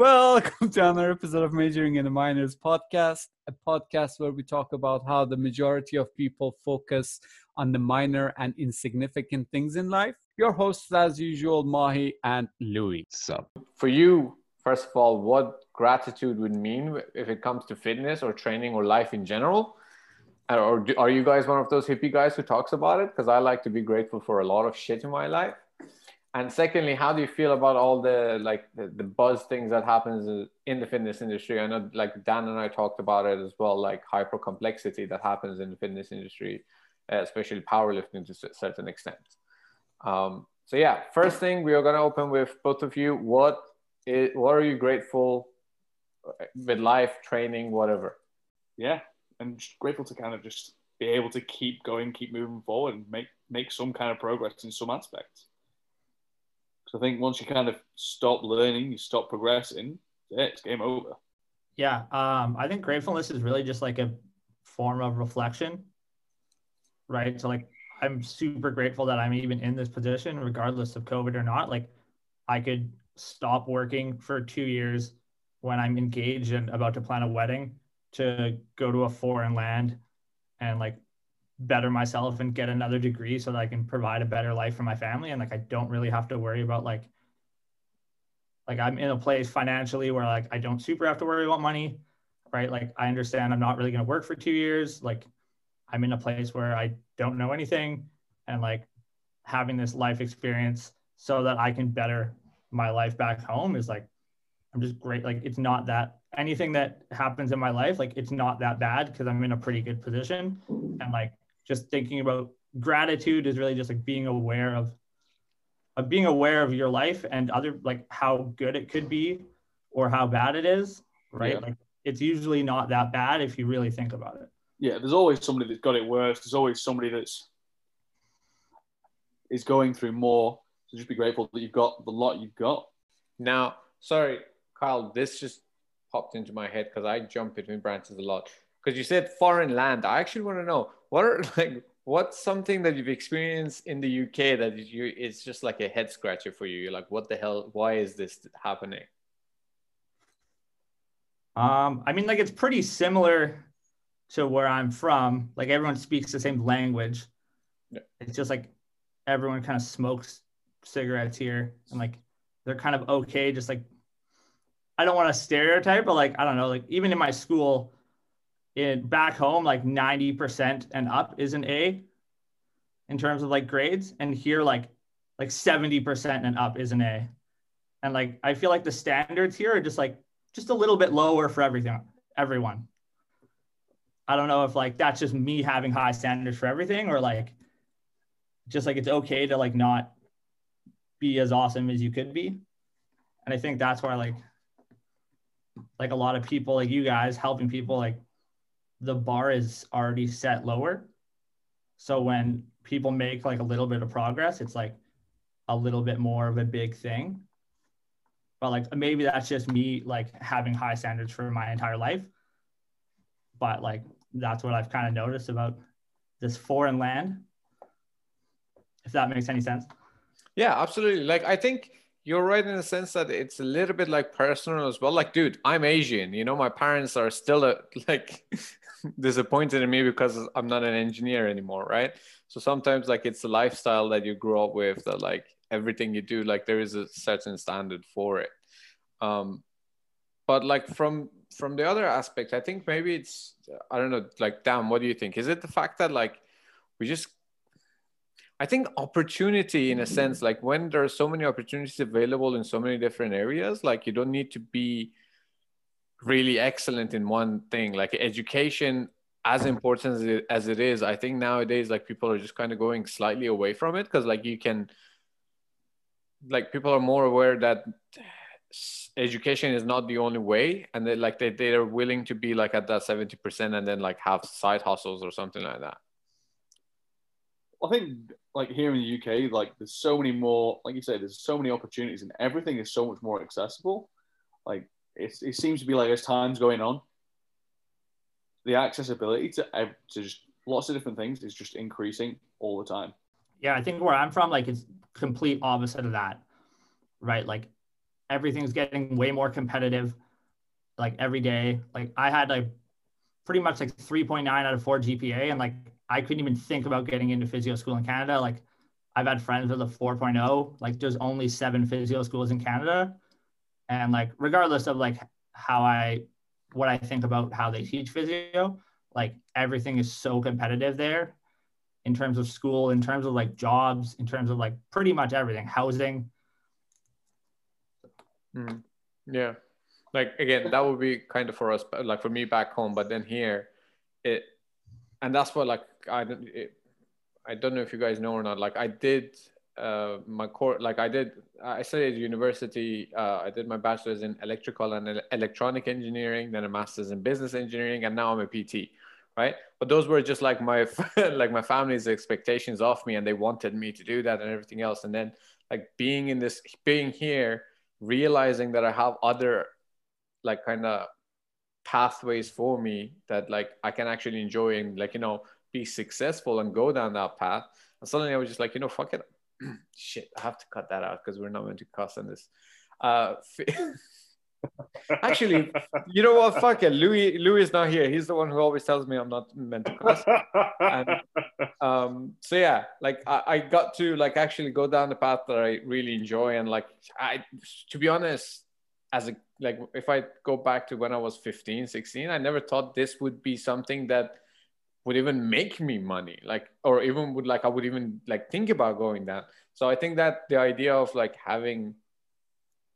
Welcome to another episode of Majoring in the Minors podcast, a podcast where we talk about how the majority of people focus on the minor and insignificant things in life. Your hosts, as usual, Mahi and Louis. So, for you, first of all, what gratitude would mean if it comes to fitness or training or life in general? Or are you guys one of those hippie guys who talks about it? Because I like to be grateful for a lot of shit in my life and secondly how do you feel about all the like the, the, buzz things that happens in the fitness industry? I know like dan and i talked about it as well like hyper complexity that happens in the fitness industry especially powerlifting to a certain extent. Um, so yeah first thing we are going to open with both of you what is, what are you grateful uh, with life training whatever? Yeah i'm just grateful to kind of just be able to keep going keep moving forward and make make some kind of progress in some aspects so I think once you kind of stop learning, you stop progressing, yeah, it's game over. Yeah, um, I think gratefulness is really just like a form of reflection, right? So like I'm super grateful that I'm even in this position, regardless of COVID or not. Like I could stop working for two years when I'm engaged and about to plan a wedding to go to a foreign land and like better myself and get another degree so that I can provide a better life for my family. And like, I don't really have to worry about like, like I'm in a place financially where like I don't super have to worry about money, right? Like I understand I'm not really going to work for two years. Like I'm in a place where I don't know anything and like having this life experience so that I can better my life back home is like, I'm just great. Like it's not that anything that happens in my life, like it's not that bad because I'm in a pretty good position. And like just thinking about gratitude is really just like being aware of of being aware of your life and other like how good it could be or how bad it is right? Yeah. like it's usually not that bad if you really think about it. Yeah there's always somebody that's got it worse. There's always somebody that's is going through more. So just be grateful that you've got the lot you've got. Now sorry kyle this just popped into my head because i jump between branches a lot because you said foreign land i actually want to know what are like what's something that you've experienced in the UK that you it's just like a head scratcher for you? You're like, what the hell? Why is this happening? Um, I mean, like it's pretty similar to where I'm from. Like everyone speaks the same language. Yeah. It's just like everyone kind of smokes cigarettes here, and like they're kind of okay. Just like I don't want to stereotype, but like I don't know, like even in my school, in back home, like 90% and up is an A in terms of like grades. And here, like like 70% and up is an A. And like I feel like the standards here are just like just a little bit lower for everything, everyone. I don't know if like that's just me having high standards for everything or like just like it's okay to like not be as awesome as you could be. And I think that's why like like a lot of people like you guys helping people like the bar is already set lower. So when people make like a little bit of progress, it's like a little bit more of a big thing. But like maybe that's just me like having high standards for my entire life. But like that's what I've kind of noticed about this foreign land. If that makes any sense. Yeah, absolutely. Like I think you're right in the sense that it's a little bit like personal as well. Like, dude, I'm Asian. You know, my parents are still uh, a, like disappointed in me because I'm not an engineer anymore, right? So sometimes like it's the lifestyle that you grow up with that like everything you do, like there is a certain standard for it. Um, but like from from the other aspect, I think maybe it's I don't know, like Dan, what do you think? Is it the fact that like we just I think opportunity in a sense, like when there are so many opportunities available in so many different areas, like you don't need to be really excellent in one thing like education as important as it, as it is i think nowadays like people are just kind of going slightly away from it because like you can like people are more aware that education is not the only way and they like they, they are willing to be like at that 70% and then like have side hustles or something like that. I think like here in the uk like there's so many more like you say there's so many opportunities and everything is so much more accessible. Like it, it seems to be like as time's going on, the accessibility to, to just lots of different things is just increasing all the time. Yeah, I think where I'm from, like it's complete opposite of that, right? Like everything's getting way more competitive like every day. Like I had like pretty much like 3.9 out of 4 GPA and like I couldn't even think about getting into physio school in Canada. Like I've had friends with a 4.0, like there's only seven physio schools in Canada. And like regardless of like how I what I think about how they teach physio, like everything is so competitive there in terms of school, in terms of like jobs, in terms of like pretty much everything, housing. Mm. Yeah. Like again, that would be kind of for us, like for me back home, but then here, it, and that's what like I it, I don't know if you guys know or not. Like I did uh, my core, like I did, I studied university. Uh, I did my bachelor's in electrical and electronic engineering, then a master's in business engineering, and now I'm a PT right but those were just like my like my family's expectations of me and they wanted me to do that and everything else and then like being in this being here realizing that i have other like kind of pathways for me that like i can actually enjoy and like you know be successful and go down that path and suddenly i was just like you know fuck it shit i have to cut that out because we're not going to cuss on this uh Actually, you know what? Fuck it. Louis Louis is not here. He's the one who always tells me I'm not meant to cuss. and, um, so yeah, like I, I got to like actually go down the path that I really enjoy and like I to be honest, as a like if I go back to when I was 15, 16, I never thought this would be something that would even make me money like or even would like I would even like think about going down. So I think that the idea of like having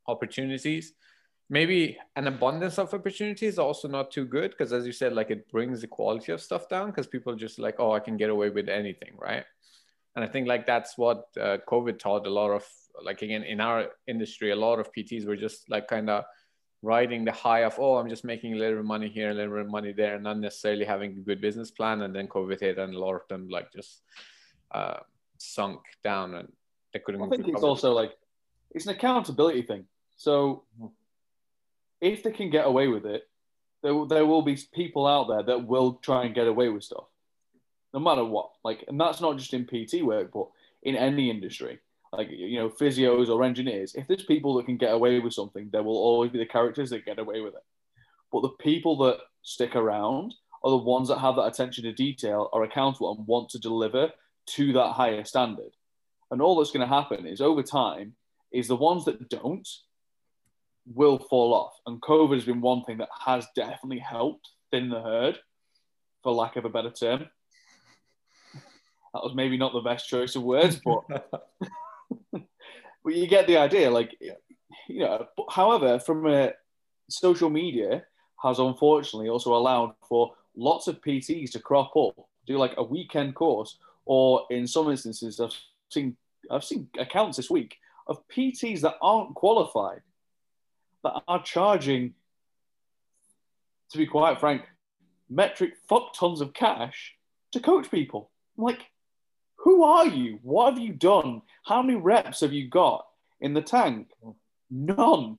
opportunities maybe an abundance of opportunities also not too good because as you said like it brings the quality of stuff down because people just like oh i can get away with anything right and i think like that's what uh, covid taught a lot of like again in our industry a lot of pts were just like kind of riding the high of oh i'm just making a little bit of money here a little bit of money there and not necessarily having a good business plan and then covid hit and a lot of them like just uh, sunk down and they couldn't i think it's also like it's an accountability thing so mm-hmm if they can get away with it, there, there will be people out there that will try and get away with stuff, no matter what. Like, and that's not just in PT work, but in any industry. Like, you know, physios or engineers. If there's people that can get away with something, there will always be the characters that get away with it. But the people that stick around are the ones that have that attention to detail, are accountable, and want to deliver to that higher standard. And all that's going to happen is over time, is the ones that don't will fall off. And COVID has been one thing that has definitely helped thin the herd, for lack of a better term. That was maybe not the best choice of words, but but you get the idea. Like, you know. However, from a social media has unfortunately also allowed for lots of PTs to crop up, do like a weekend course, or in some instances, I've seen I've seen accounts this week of PTs that aren't qualified that are charging, to be quite frank, metric fuck tons of cash to coach people. I'm like, who are you? What have you done? How many reps have you got in the tank? None.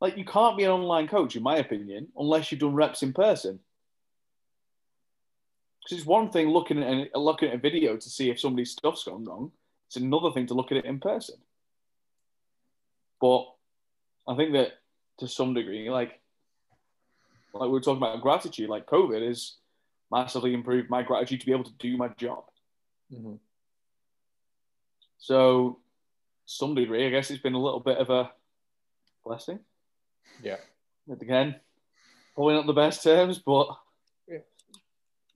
Like, you can't be an online coach, in my opinion, unless you've done reps in person. Because it's one thing looking at looking at a video to see if somebody's stuff's gone wrong. It's another thing to look at it in person. But I think that to some degree, like like we were talking about gratitude, like COVID has massively improved my gratitude to be able to do my job. Mm-hmm. So, some degree, I guess it's been a little bit of a blessing. Yeah. But again, probably not the best terms, but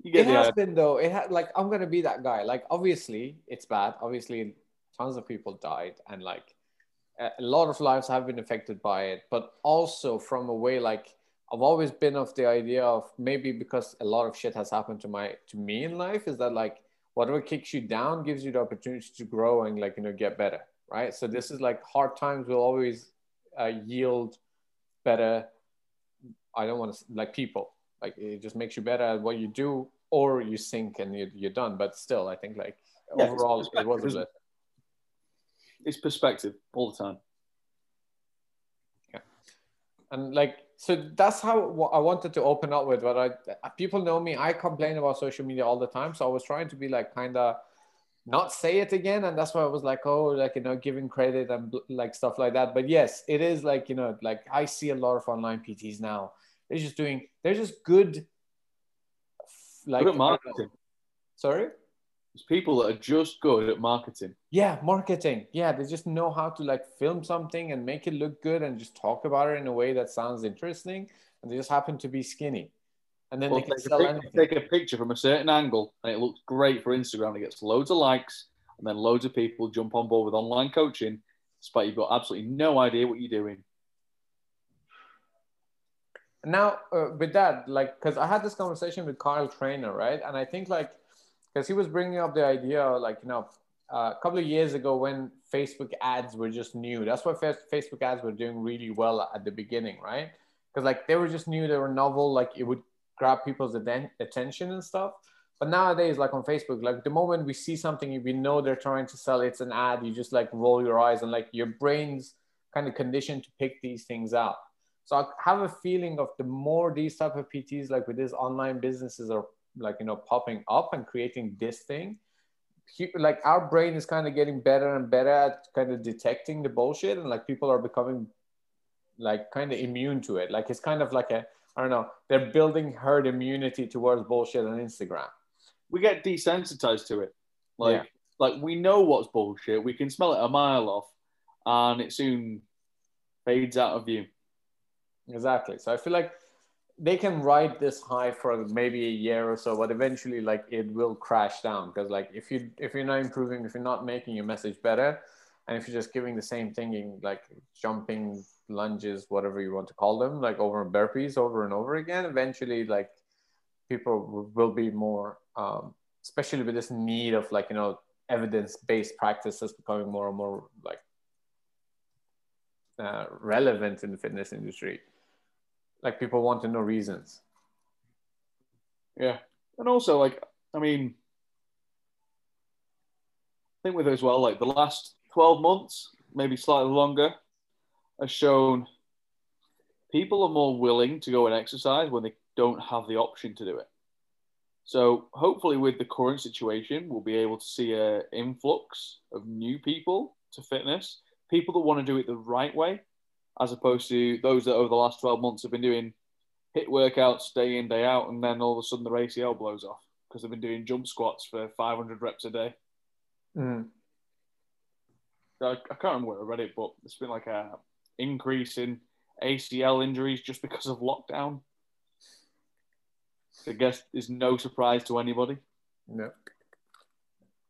you get it has idea. been though. It had like I'm gonna be that guy. Like obviously it's bad. Obviously, tons of people died, and like a lot of lives have been affected by it, but also from a way like I've always been of the idea of maybe because a lot of shit has happened to my to me in life is that like whatever kicks you down gives you the opportunity to grow and like you know get better, right? So this is like hard times will always uh, yield better. I don't want to like people like it just makes you better at what you do, or you sink and you, you're done. But still, I think like yeah, overall it was a blessing it's perspective all the time. Yeah, and like so that's how I wanted to open up with. But I people know me, I complain about social media all the time, so I was trying to be like kind of not say it again. And that's why i was like oh like you know giving credit and like stuff like that. But yes it is like you know like i see a lot of online pts now. They're just doing they're just good like good marketing. Sorry it's people that are just good at marketing yeah marketing yeah they just know how to like film something and make it look good and just talk about it in a way that sounds interesting and they just happen to be skinny and then well, they can sell anything. take a picture from a certain angle and it looks great for Instagram. It gets loads of likes and then loads of people jump on board with online coaching, despite you've got absolutely no idea what you're doing. Now, uh, with that, like, because I had this conversation with Kyle Trainer, right? And I think, like, because he was bringing up the idea, like, you know, uh, a couple of years ago when Facebook ads were just new, that's why Facebook ads were doing really well at the beginning, right? Because, like, they were just new, they were novel, like, it would grab people's attention and stuff. But nowadays, like on Facebook, like the moment we see something we know they're trying to sell, it's an ad, you just like roll your eyes and like your brain's kind of conditioned to pick these things out. So I have a feeling of the more these type of PTs, like with these online businesses are like, you know, popping up and creating this thing, like our brain is kind of getting better and better at kind of detecting the bullshit and like people are becoming like kind of immune to it. Like it's kind of like a I don't know. They're building herd immunity towards bullshit on Instagram. We get desensitized to it. Like, yeah. like we know what's bullshit. We can smell it a mile off, and it soon fades out of view. Exactly. So I feel like they can ride this high for maybe a year or so, but eventually, like it will crash down because, like, if you if you're not improving, if you're not making your message better, and if you're just giving the same thing, like jumping lunges, whatever you want to call them, like over burpees over and over again, eventually like people will be more, um, especially with this need of like, you know, evidence-based practices becoming more and more like uh, relevant in the fitness industry. Like people want to know reasons. Yeah. And also like, I mean, I think with it as well, like the last 12 months, maybe slightly longer, has shown people are more willing to go and exercise when they don't have the option to do it. So hopefully, with the current situation, we'll be able to see an influx of new people to fitness, people that want to do it the right way, as opposed to those that over the last 12 months have been doing HIIT workouts day in, day out, and then all of a sudden their ACL blows off because they've been doing jump squats for 500 reps a day. Mm. I, I can't remember where I read it, but it's been like a increase in ACL injuries just because of lockdown. I guess is no surprise to anybody. No.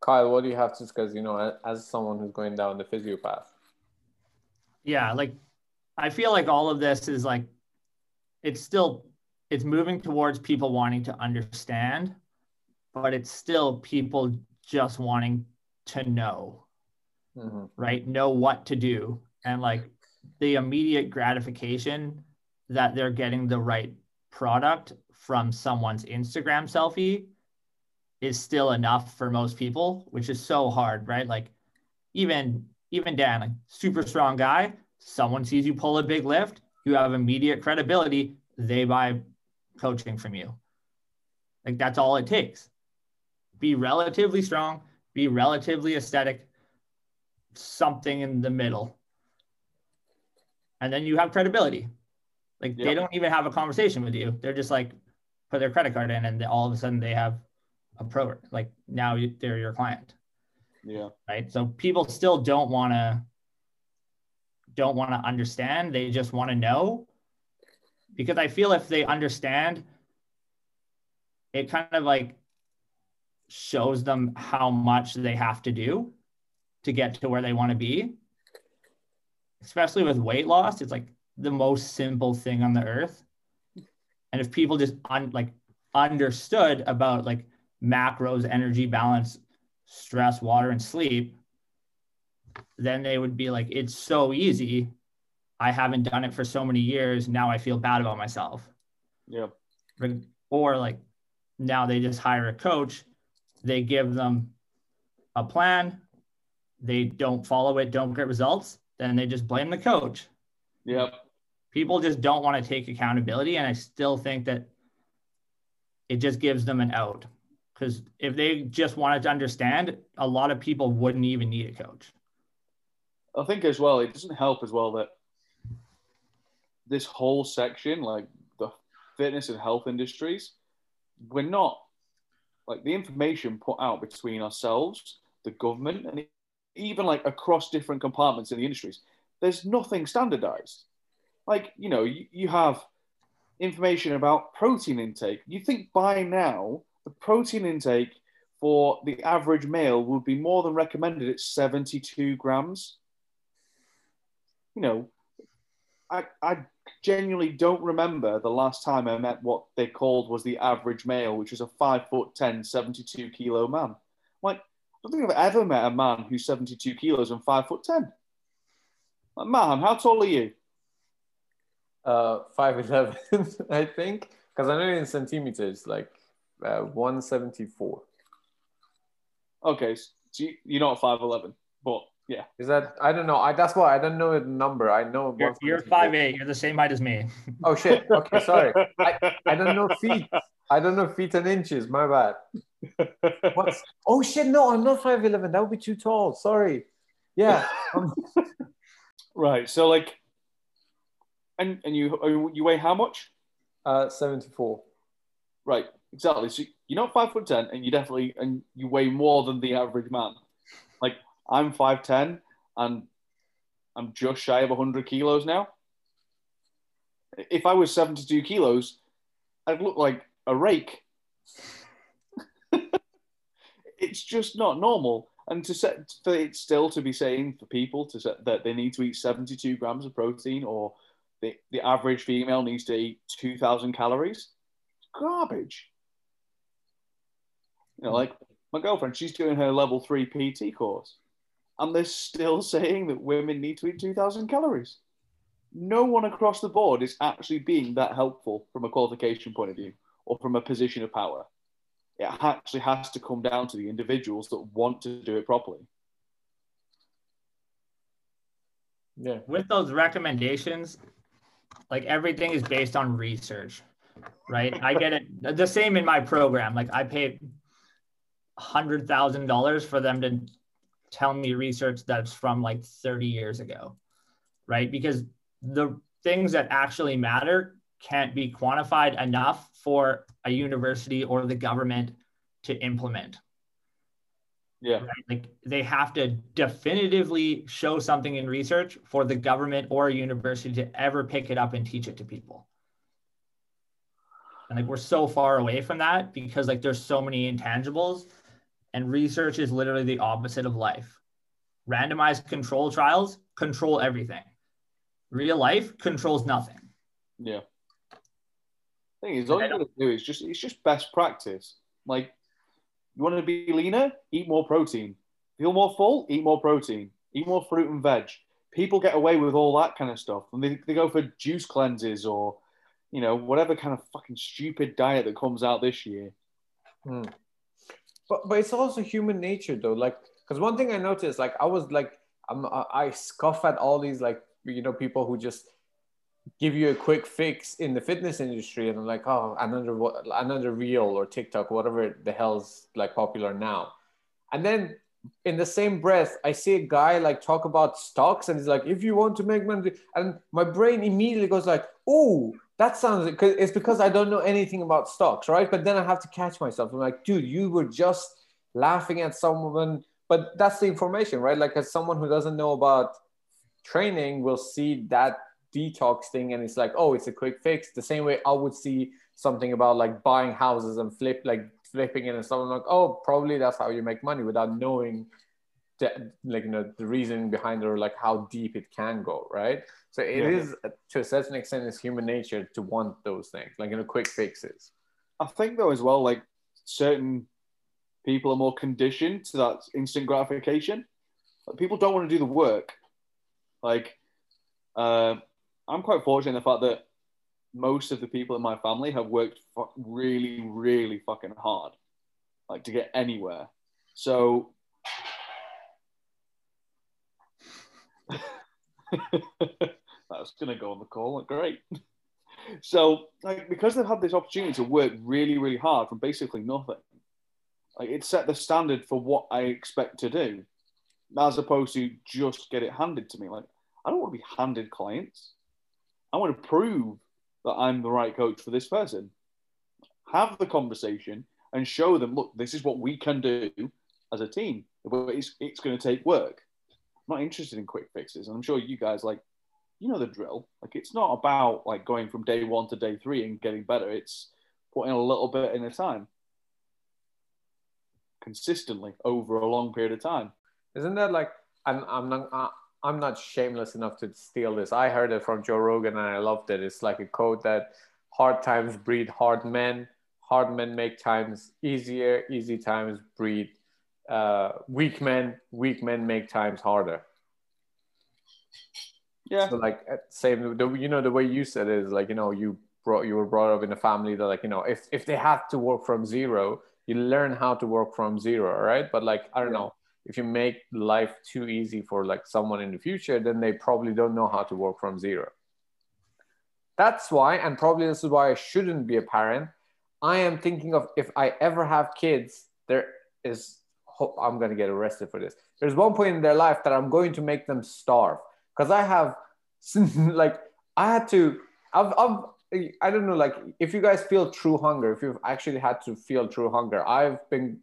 Kyle, what do you have to because you know as someone who's going down the physio path? Yeah, like I feel like all of this is like it's still it's moving towards people wanting to understand, but it's still people just wanting to know. Mm-hmm. Right? Know what to do. And like the immediate gratification that they're getting the right product from someone's Instagram selfie is still enough for most people, which is so hard, right? Like even even Dan, like super strong guy, someone sees you pull a big lift, you have immediate credibility, they buy coaching from you. Like that's all it takes. Be relatively strong, be relatively aesthetic, something in the middle and then you have credibility. Like yep. they don't even have a conversation with you. They're just like put their credit card in, and all of a sudden they have a pro. Like now they're your client. Yeah. Right. So people still don't want to don't want to understand. They just want to know because I feel if they understand, it kind of like shows them how much they have to do to get to where they want to be especially with weight loss, it's like the most simple thing on the earth. And if people just un, like understood about like macros, energy balance, stress, water, and sleep, then they would be like, it's so easy. I haven't done it for so many years. Now I feel bad about myself. Yeah. Or like now they just hire a coach, they give them a plan, they don't follow it, don't get results then they just blame the coach. Yep. People just don't want to take accountability. And I still think that it just gives them an out. Because if they just wanted to understand, a lot of people wouldn't even need a coach. I think as well, it doesn't help as well that this whole section, like the fitness and health industries, we're not like the information put out between ourselves, the government, and even like across different compartments in the industries. There's nothing standardized. Like, you know, you, you have information about protein intake. You think by now the protein intake for the average male would be more than recommended at 72 grams you know, I, I genuinely don't remember the last time I met what they called was the average male, which was a five foot 10, 72 kilo man. Like, I don't think I've ever met a man who's 72 kilos and five foot 10. Like, man, how tall are you? Uh, 5'11, I think, because I know in centimeters, like uh, 174. Okay, so you're not 5'11, but yeah. Is that I don't know. I that's why I don't know the number. I know you're, you're five eight. You're the same height as me. Oh shit. Okay, sorry. I, I don't know feet. I don't know feet and inches. My bad. What's oh shit, no, I'm not five eleven. That would be too tall. Sorry. Yeah. right. So like and and you you weigh how much? Uh 74. Right, exactly. So you're not five foot ten and you definitely and you weigh more than the average man. I'm 5'10 and I'm just shy of 100 kilos now. If I was 72 kilos, I'd look like a rake. it's just not normal. And to set for it still to be saying for people to set that they need to eat 72 grams of protein or the, the average female needs to eat 2,000 calories, it's garbage. You know, like my girlfriend, she's doing her level three PT course and they're still saying that women need to eat 2,000 calories. No one across the board is actually being that helpful from a qualification point of view or from a position of power. It actually has to come down to the individuals that want to do it properly. Yeah. With those recommendations, like everything is based on research, right? I get it. The same in my program. Like I paid hundred thousand dollars for them to tell me research that's from like 30 years ago, right? Because the things that actually matter can't be quantified enough for a university or the government to implement. Yeah. Right? Like they have to definitively show something in research for the government or a university to ever pick it up and teach it to people. And like we're so far away from that because like there's so many intangibles and research is literally the opposite of life. Randomized control trials control everything. Real life controls nothing. Yeah. Thing is, all you gotta do is just it's just best practice. Like you want to be leaner, eat more protein. Feel more full, eat more protein. Eat more fruit and veg. People get away with all that kind of stuff. And they, they go for juice cleanses or, you know, whatever kind of fucking stupid diet that comes out this year. Hmm but but it's also human nature though. Like because one thing i noticed like i was like I'm, i scoff at all these like you know people who just give you a quick fix in the fitness industry and I'm like oh another another reel or tiktok whatever the hell's like popular now. And then in the same breath i see a guy like talk about stocks and he's like if you want to make money and my brain immediately goes like oh that sounds because it's because I don't know anything about stocks, right? But then I have to catch myself. I'm like, dude, you were just laughing at someone, but that's the information, right? Like, as someone who doesn't know about training will see that detox thing and it's like, oh, it's a quick fix. The same way I would see something about like buying houses and flip, like flipping it and stuff. I'm like, oh, probably that's how you make money without knowing like you know the reason behind it or like how deep it can go right? So it yeah. is to a certain extent it's human nature to want those things like you know quick fixes. I think though as well like certain people are more conditioned to that instant gratification. Like, people don't want to do the work. Like uh, i'm quite fortunate in the fact that most of the people in my family have worked really really fucking hard like to get anywhere. So that was going to go on the call. Great. So, like, because they've had this opportunity to work really, really hard from basically nothing, Like it set the standard for what I expect to do, as opposed to just get it handed to me. Like I don't want to be handed clients. I want to prove that I'm the right coach for this person. Have the conversation and show them, look, this is what we can do as a team. But it's, it's going to take work. I'm not interested in quick fixes. And I'm sure you guys like, you know the drill. Like it's not about like going from day one to day three and getting better. It's putting a little bit in a time consistently over a long period of time. Isn't that like I'm I'm not I'm not shameless enough to steal this. I heard it from Joe Rogan and I loved it. It's like a quote that hard times breed hard men, hard men make times easier, easy times breed uh, weak men, weak men make times harder. Yeah. So like uh, same, the, you know, the way you said it is like you know you brought you were brought up in a family that like you know if if they have to work from zero, you learn how to work from zero, right? But like I don't know, if you make life too easy for like someone in the future, then they probably don't know how to work from zero. That's why, and probably this is why I shouldn't be a parent. I am thinking of if I ever have kids, there is I'm going to get arrested for this. There's one point in their life that I'm going to make them starve. Because I have like I had to I've, I've I don't know like if you guys feel true hunger if you've actually had to feel true hunger I've been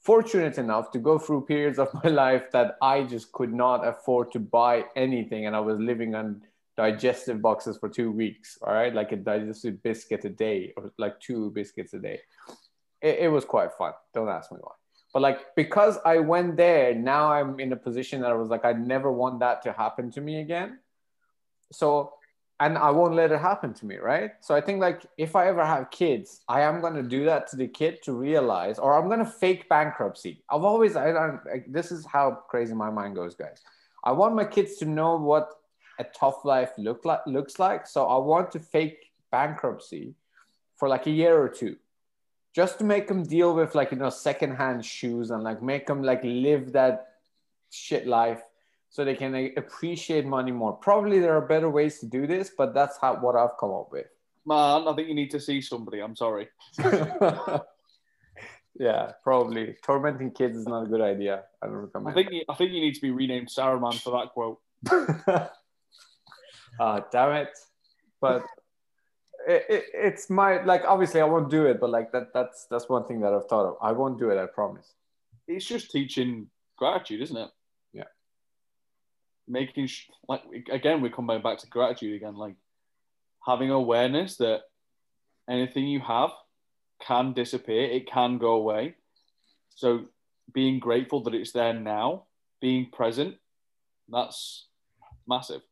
fortunate enough to go through periods of my life that I just could not afford to buy anything and I was living on digestive boxes for two weeks all right? Like a digestive biscuit a day or like two biscuits a day. It, it was quite fun don't ask me why but like because I went there, now I'm in a position that I was like, I never want that to happen to me again. So and I won't let it happen to me, right? So I think like if I ever have kids, I am gonna do that to the kid to realize, or I'm gonna fake bankruptcy. I've always I don't like, this is how crazy my mind goes, guys. I want my kids to know what a tough life look like looks like. So I want to fake bankruptcy for like a year or two just to make them deal with like you know secondhand shoes and like make them like live that shit life so they can like, appreciate money more. Probably there are better ways to do this but that's how what i've come up with. Man i think you need to see somebody. I'm sorry. Yeah probably. Tormenting kids is not a good idea. I don't recommend i think you, i think you need to be renamed saruman for that quote. Uh damn it. But it, it, it's my like obviously I won't do it, but like that that's that's one thing that I've thought of. I won't do it. I promise. It's just teaching gratitude, isn't it? Yeah. Making sh- like again, we're coming back to gratitude again. Like having awareness that anything you have can disappear. It can go away. So being grateful that it's there now, being present, that's massive.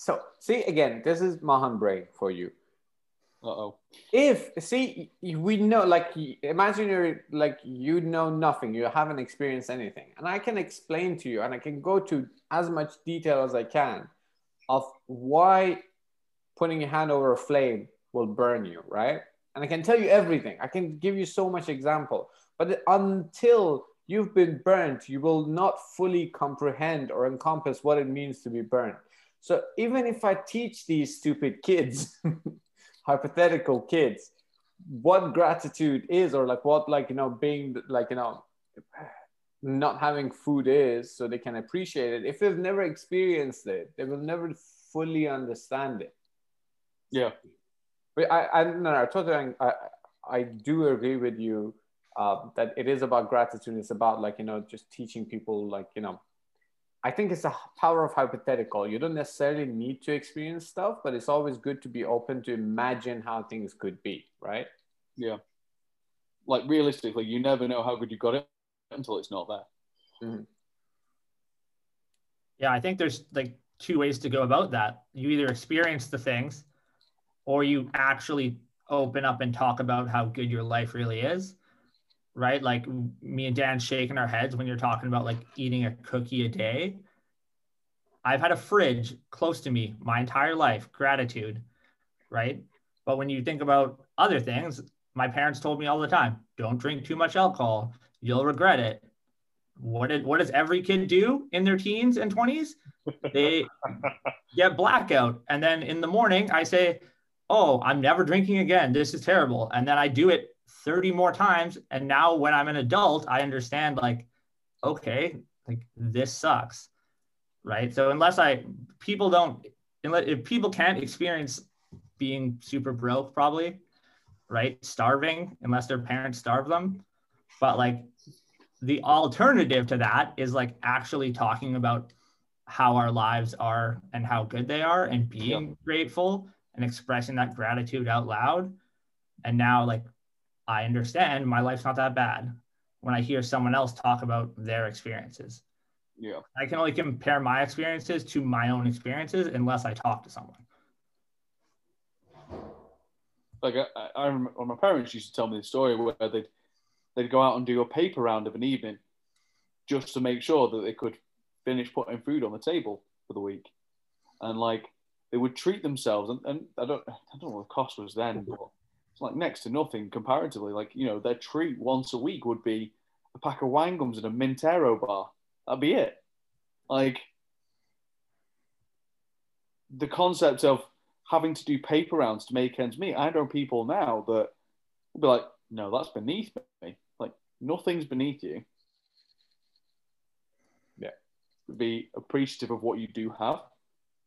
So see again, this is Mahan brain for you. Uh oh. If see, we know, like, imagine you're like you know nothing, you haven't experienced anything, and I can explain to you, and I can go to as much detail as I can of why putting your hand over a flame will burn you, right? And I can tell you everything. I can give you so much example, but until you've been burnt, you will not fully comprehend or encompass what it means to be burnt. So even if I teach these stupid kids, hypothetical kids, what gratitude is, or like what, like, you know, being like, you know, not having food is, so they can appreciate it. If they've never experienced it, they will never fully understand it. Yeah. But I, I, no, no, totally, I, I do agree with you uh, that it is about gratitude. It's about like, you know, just teaching people like, you know, I think it's a power of hypothetical. You don't necessarily need to experience stuff, but it's always good to be open to imagine how things could be, right? Yeah. Like realistically, you never know how good you got it until it's not there. Mm-hmm. Yeah, I think there's like two ways to go about that. You either experience the things or you actually open up and talk about how good your life really is right? Like me and Dan shaking our heads when you're talking about like eating a cookie a day. I've had a fridge close to me my entire life, gratitude, right? But when you think about other things, my parents told me all the time, don't drink too much alcohol, you'll regret it. What did what does every kid do in their teens and 20s? They get blackout. And then in the morning I say, Oh, I'm never drinking again. This is terrible. And then I do it 30 more times. And now when I'm an adult, I understand like, okay, like this sucks. Right. So unless I people don't unless if people can't experience being super broke, probably, right? Starving, unless their parents starve them. But like the alternative to that is like actually talking about how our lives are and how good they are and being yeah. grateful and expressing that gratitude out loud. And now, like, I understand my life's not that bad when I hear someone else talk about their experiences. Yeah. I can only compare my experiences to my own experiences unless I talk to someone. Like I, I remember my parents used to tell me the story where they'd they'd go out and do a paper round of an evening just to make sure that they could finish putting food on the table for the week. And like they would treat themselves and, and I don't I don't know what the cost was then, but like next to nothing comparatively. Like, you know, their treat once a week would be a pack of wine gums and a Mint Aero bar. That'd be it. Like the concept of having to do paper rounds to make ends meet. I know people now that will be like, no, that's beneath me. Like nothing's beneath you. Yeah. Be appreciative of what you do have.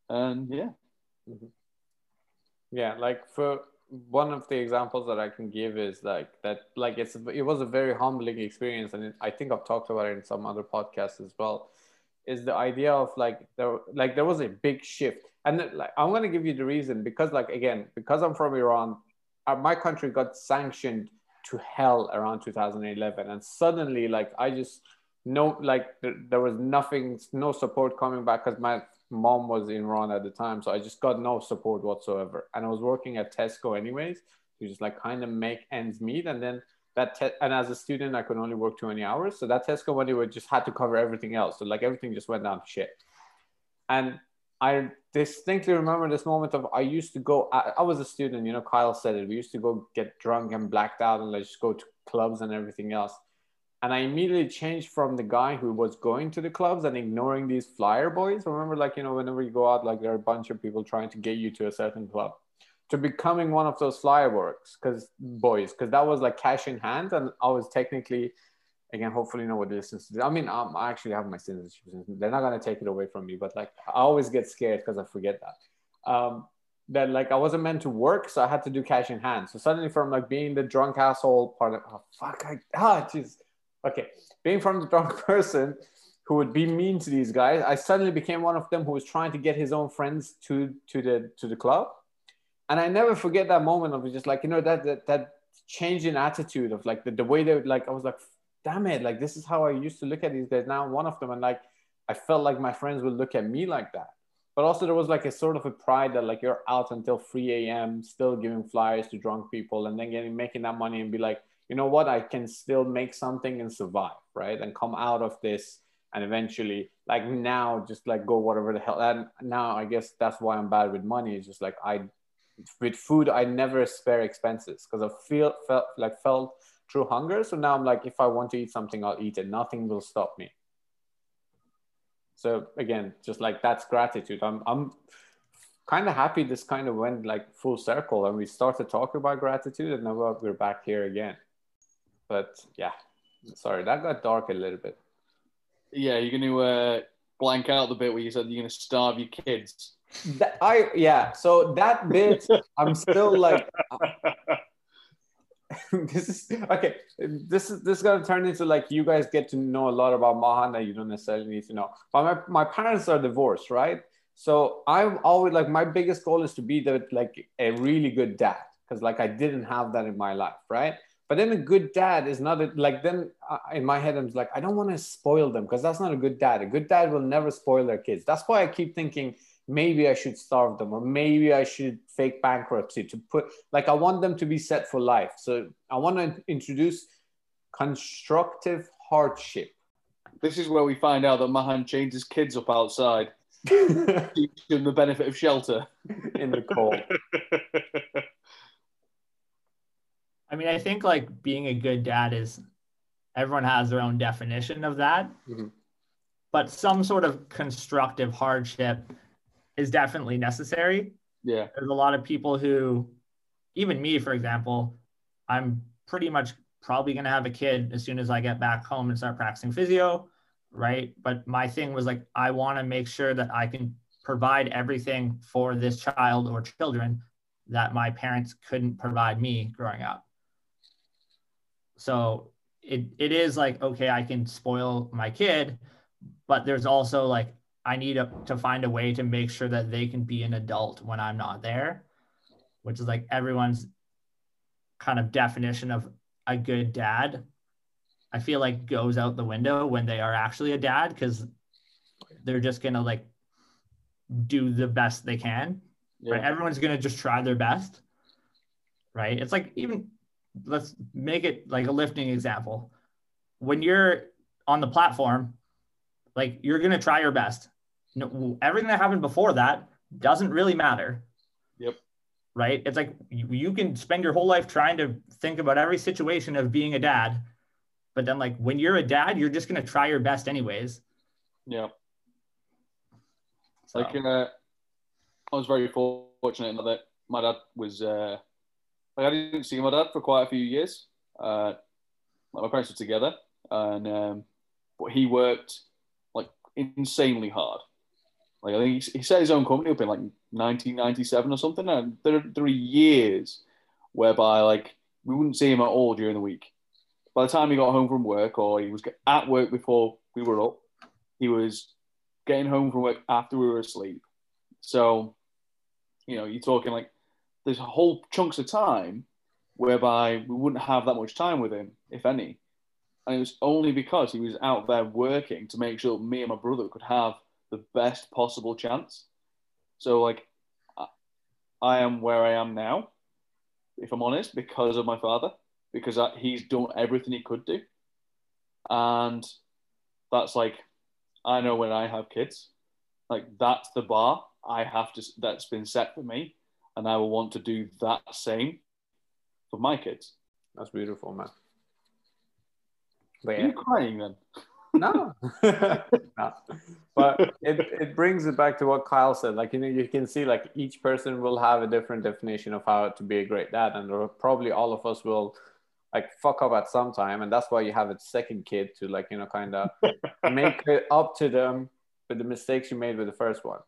And yeah. Mm-hmm. Yeah, like for one of the examples that I can give is like that, like it's it was a very humbling experience, and I think I've talked about it in some other podcasts as well. Is the idea of like there like there was a big shift, and like I'm gonna give you the reason because like again because I'm from Iran, uh, my country got sanctioned to hell around 2011 and suddenly like i just no like there, there was nothing no support coming back because my mom was in iran at the time so i just got no support whatsoever and i was working at tesco anyways to just like kind of make ends meet and then that te- and as a student i could only work 20 hours so that tesco money would just had to cover everything else so like everything just went down to shit and I distinctly remember this moment of I used to go. I, I, was a student, you know. Kyle said it. We used to go get drunk and blacked out and like just go to clubs and everything else. And I immediately changed from the guy who was going to the clubs and ignoring these flyer boys. Remember, like you know, whenever you go out, like there are a bunch of people trying to get you to a certain club, to becoming one of those flyer boys, because boys, because that was like cash in hand, and I was technically again, hopefully nobody listens to this. Is. I mean, um, I actually have my citizenship. They're not gonna take it away from me, but like I always get scared because I forget that. Um, that like I wasn't meant to work, so I had to do cash in hand. So suddenly, from like being the drunk asshole part of oh fuck, I ah jeez, okay, being from the drunk person who would be mean to these guys, I suddenly became one of them who was trying to get his own friends to to the to the club, and I never forget that moment of just like you know that that that change in attitude of like the, the way they would like I was like damn it, like this is how I used to look at these guys. Now I'm one of them, and like I felt like my friends would look at me like that. But also there was like a sort of a pride that like you're out until 3 a.m. still giving flyers to drunk people and then getting making that money and be like, you know what, I can still make something and survive, right? And come out of this and eventually like now just like go whatever the hell. And now I guess that's why I'm bad with money. It's just like I with food I never spare expenses because I feel felt like felt true hunger. So now I'm like, if I want to eat something, I'll eat it. Nothing will stop me. So again, just like that's gratitude. I'm I'm kind of happy this kind of went like full circle and we started talking about gratitude and now we're back here again. But yeah, sorry, that got dark a little bit. Yeah, you're gonna uh, blank out the bit where you said you're gonna starve your kids. That, I yeah, so that bit I'm still like this is okay. This is this is gonna turn into like you guys get to know a lot about Mahan that you don't necessarily need to know. But my, my parents are divorced, right? So I'm always like my biggest goal is to be the like a really good dad because like I didn't have that in my life, right? But then a good dad is not a, like then uh, in my head I'm like I don't want to spoil them because that's not a good dad. A good dad will never spoil their kids. That's why I keep thinking maybe I should starve them or maybe I should fake bankruptcy to put like I want them to be set for life. So I want to introduce constructive hardship. This is where we find out that Mahan chains his kids up outside. Teach them the benefit of shelter in the cold. I mean, I think like being a good dad is everyone has their own definition of that. Mm-hmm. But some sort of constructive hardship is definitely necessary. Yeah. There's a lot of people who, even me, for example, I'm pretty much probably going to have a kid as soon as I get back home and start practicing physio, right? But my thing was like, I want to make sure that I can provide everything for this child or children that my parents couldn't provide me growing up. So it, it is like, okay, I can spoil my kid, but there's also like, I need a, to find a way to make sure that they can be an adult when I'm not there, which is like everyone's kind of definition of a good dad. I feel like goes out the window when they are actually a dad because they're just gonna like do the best they can. Yeah. Right? Everyone's gonna just try their best. Right. It's like even let's make it like a lifting example. When you're on the platform, like you're gonna try your best. No, everything that happened before that doesn't really matter. Yep. Right. It's like you, you can spend your whole life trying to think about every situation of being a dad, but then like when you're a dad, you're just gonna try your best anyways. Yeah. So. Like uh, I was very fortunate in that my dad was uh, like I didn't see my dad for quite a few years. Uh, my parents were together, and um, but he worked like insanely hard. Like I think he, he set his own company up in like 1997 or something, and there, there were years whereby like we wouldn't see him at all during the week. By the time he got home from work, or he was at work before we were up, he was getting home from work after we were asleep. So, you know, you're talking like there's whole chunks of time whereby we wouldn't have that much time with him, if any. And it was only because he was out there working to make sure me and my brother could have the best possible chance. So, like, I am where I am now, if I'm honest, because of my father, because he's done everything he could do. And that's like, I know when I have kids, like, that's the bar I have to, that's been set for me and I will want to do that same for my kids. That's beautiful, man. But yeah. Are you crying then? No. no. But it, it brings it back to what Kyle said. Like, you know, you can see like each person will have a different definition of how to be a great dad. And probably all of us will like fuck up at some time. And that's why you have a second kid to like, you know, kind of make it up to them with the mistakes you made with the first one.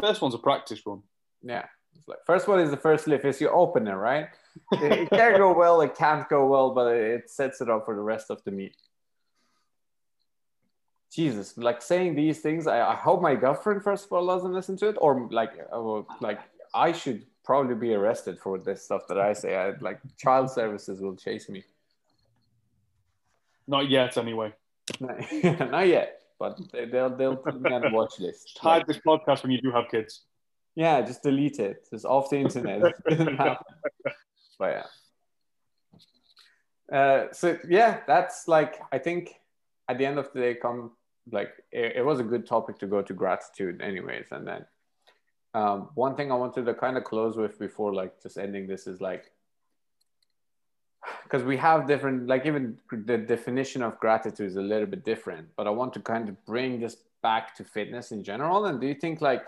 First one's a practice run. Yeah. It's like first one is the first lift is your opener, right? it, can go well, it can't go well, but it sets it up for the rest of the meet. Jesus, like saying these things, I, I hope my girlfriend first of all doesn't listen to it, or like, uh, like I should probably be arrested for this stuff that I say. I like child services will chase me. Not yet, anyway. Not yet, but they'll they'll put me on the watch list. Hide this podcast when you do have kids. Yeah, just delete it. Just off the internet. but yeah. Uh, so yeah, that's like I think at the end of the day, come like it, it was a good topic to go to gratitude, anyways. And then um, one thing I wanted to kind of close with before like just ending this is like because we have different like even the definition of gratitude is a little bit different but i want to kind of bring this back to fitness in general and do you think like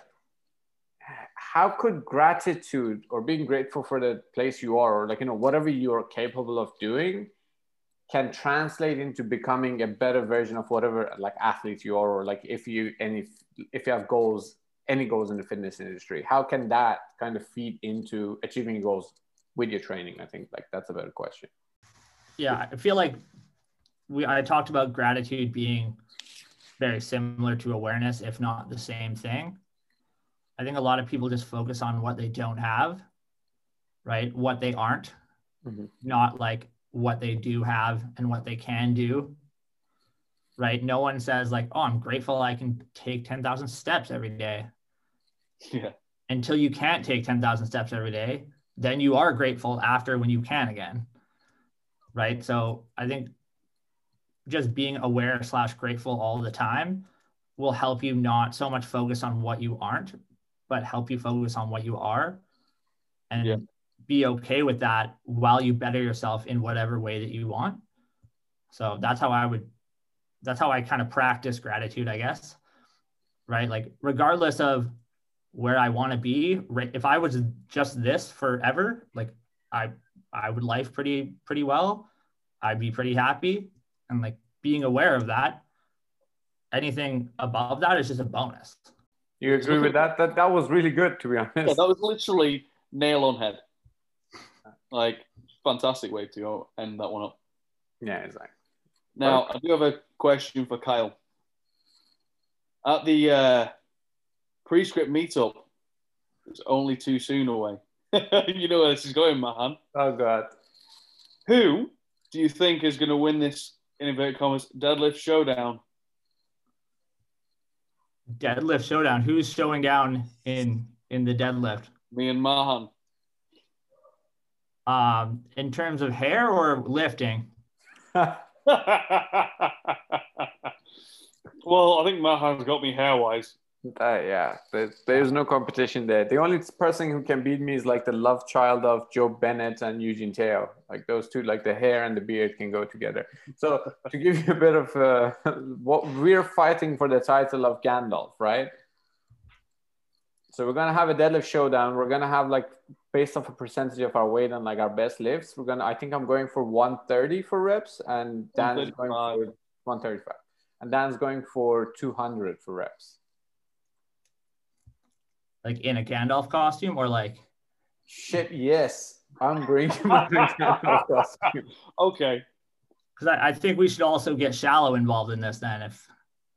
how could gratitude or being grateful for the place you are or like you know whatever you're capable of doing can translate into becoming a better version of whatever like athlete you are or like if you any if you have goals any goals in the fitness industry how can that kind of feed into achieving goals with your training i think? Like that's a better question. Yeah i feel like we i talked about gratitude being very similar to awareness if not the same thing I think a lot of people just focus on what they don't have, right? What they aren't, mm-hmm. not like what they do have and what they can do, right? No one says, like, oh, I'm grateful I can take 10,000 steps every day. Yeah. Until you can't take 10,000 steps every day, then you are grateful after when you can again, right? So I think just being aware slash grateful all the time will help you not so much focus on what you aren't but help you focus on what you are and yeah. be okay with that while you better yourself in whatever way that you want. So that's how I would, that's how I kind of practice gratitude, I guess. Right. Like, regardless of where I want to be, if I was just this forever, like I, I would life pretty, pretty well. I'd be pretty happy. And like being aware of that, anything above that is just a bonus. You agree with that? That that was really good, to be honest. Yeah, that was literally nail on head. Like, fantastic way to go end that one up. Yeah, exactly. Now, I do have a question for Kyle. At the uh, pre-script meetup, it's only too soon away. you know where this is going, Mahan. Oh god. Who do you think is going to win this, in inverted commas, deadlift showdown? Deadlift showdown. Who's showing down in in the deadlift? Me and Mahan. Um, in terms of hair or lifting? well, I think Mahan's got me hair-wise. Uh, yeah, there's, there's no competition there. The only person who can beat me is like the love child of Joe Bennett and Eugene Teo. Like those two, like the hair and the beard can go together. So to give you a bit of uh, what we're fighting for the title of Gandalf, right? So we're gonna have a deadlift showdown. We're gonna have like based off a percentage of our weight and like our best lifts. We're gonna. I think I'm going for 130 for reps, and Dan is going for 135, and Dan's going for 200 for reps. Like in a Gandalf costume or like? Shit, yes. I'm bringing my Gandalf costume. Okay. Because I, I think we should also get shallow involved in this then. If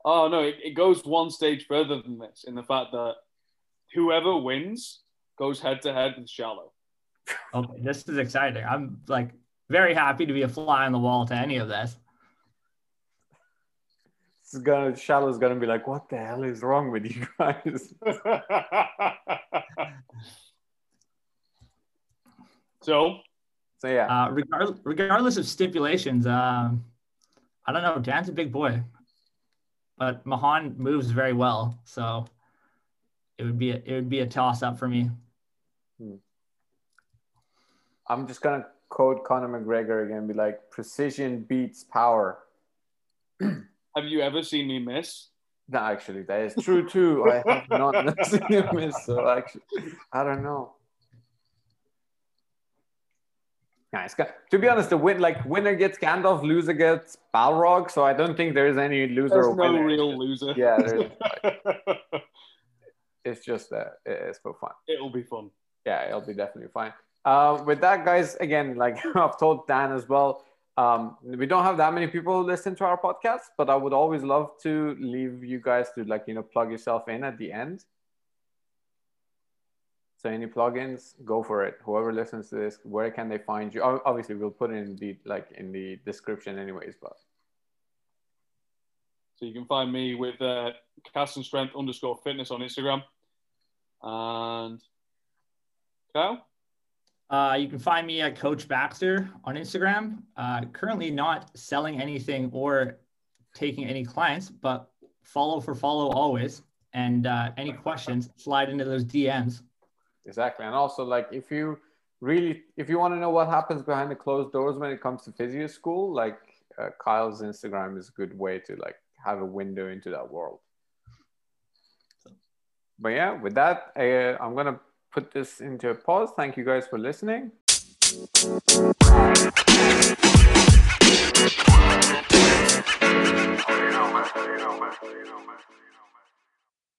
Oh no, it, it goes one stage further than this in the fact that whoever wins goes head to head with Shallow. okay, this is exciting. I'm like very happy to be a fly on the wall to any of this. This is gonna Shallow's gonna be like, what the hell is wrong with you guys? so, So yeah, Uh, regard, regardless of stipulations, um, I don't know. Dan's a big boy, but Mahan moves very well, so it would be a, it would be a toss up for me. I'm just gonna quote Conor McGregor again, be like, precision beats power. have you ever seen me miss? No, actually, that is true too. I have not seen him miss, so actually, I don't know. Nice. To be honest, the win like winner gets Gandalf, loser gets Balrog. So I don't think there is any loser There's no real loser. Yeah, there's, it's just that it's for fun. It'll be fun. yeah, it'll be definitely fine. Uh, with that, guys, again, like I've told Dan as well, um, we don't have that many people who listen to our podcast, but I would always love to leave you guys to like you know plug yourself in at the end. So any plugins, go for it. Whoever listens to this, where can they find you? Obviously, we'll put it in the like in the description, anyways. But So you can find me with uh, cast and strength underscore fitness on Instagram. And Kyle? Uh, you can find me at Coach Baxter on Instagram. Uh, currently not selling anything or taking any clients, but follow for follow always. And uh, any questions, slide into those DMs. Exactly. And also like if you really if you want to know what happens behind the closed doors when it comes to physio school, like uh, Kyle's Instagram is a good way to like have a window into that world. But yeah, with that, I'm gonna put this into a pause. Thank you guys for listening.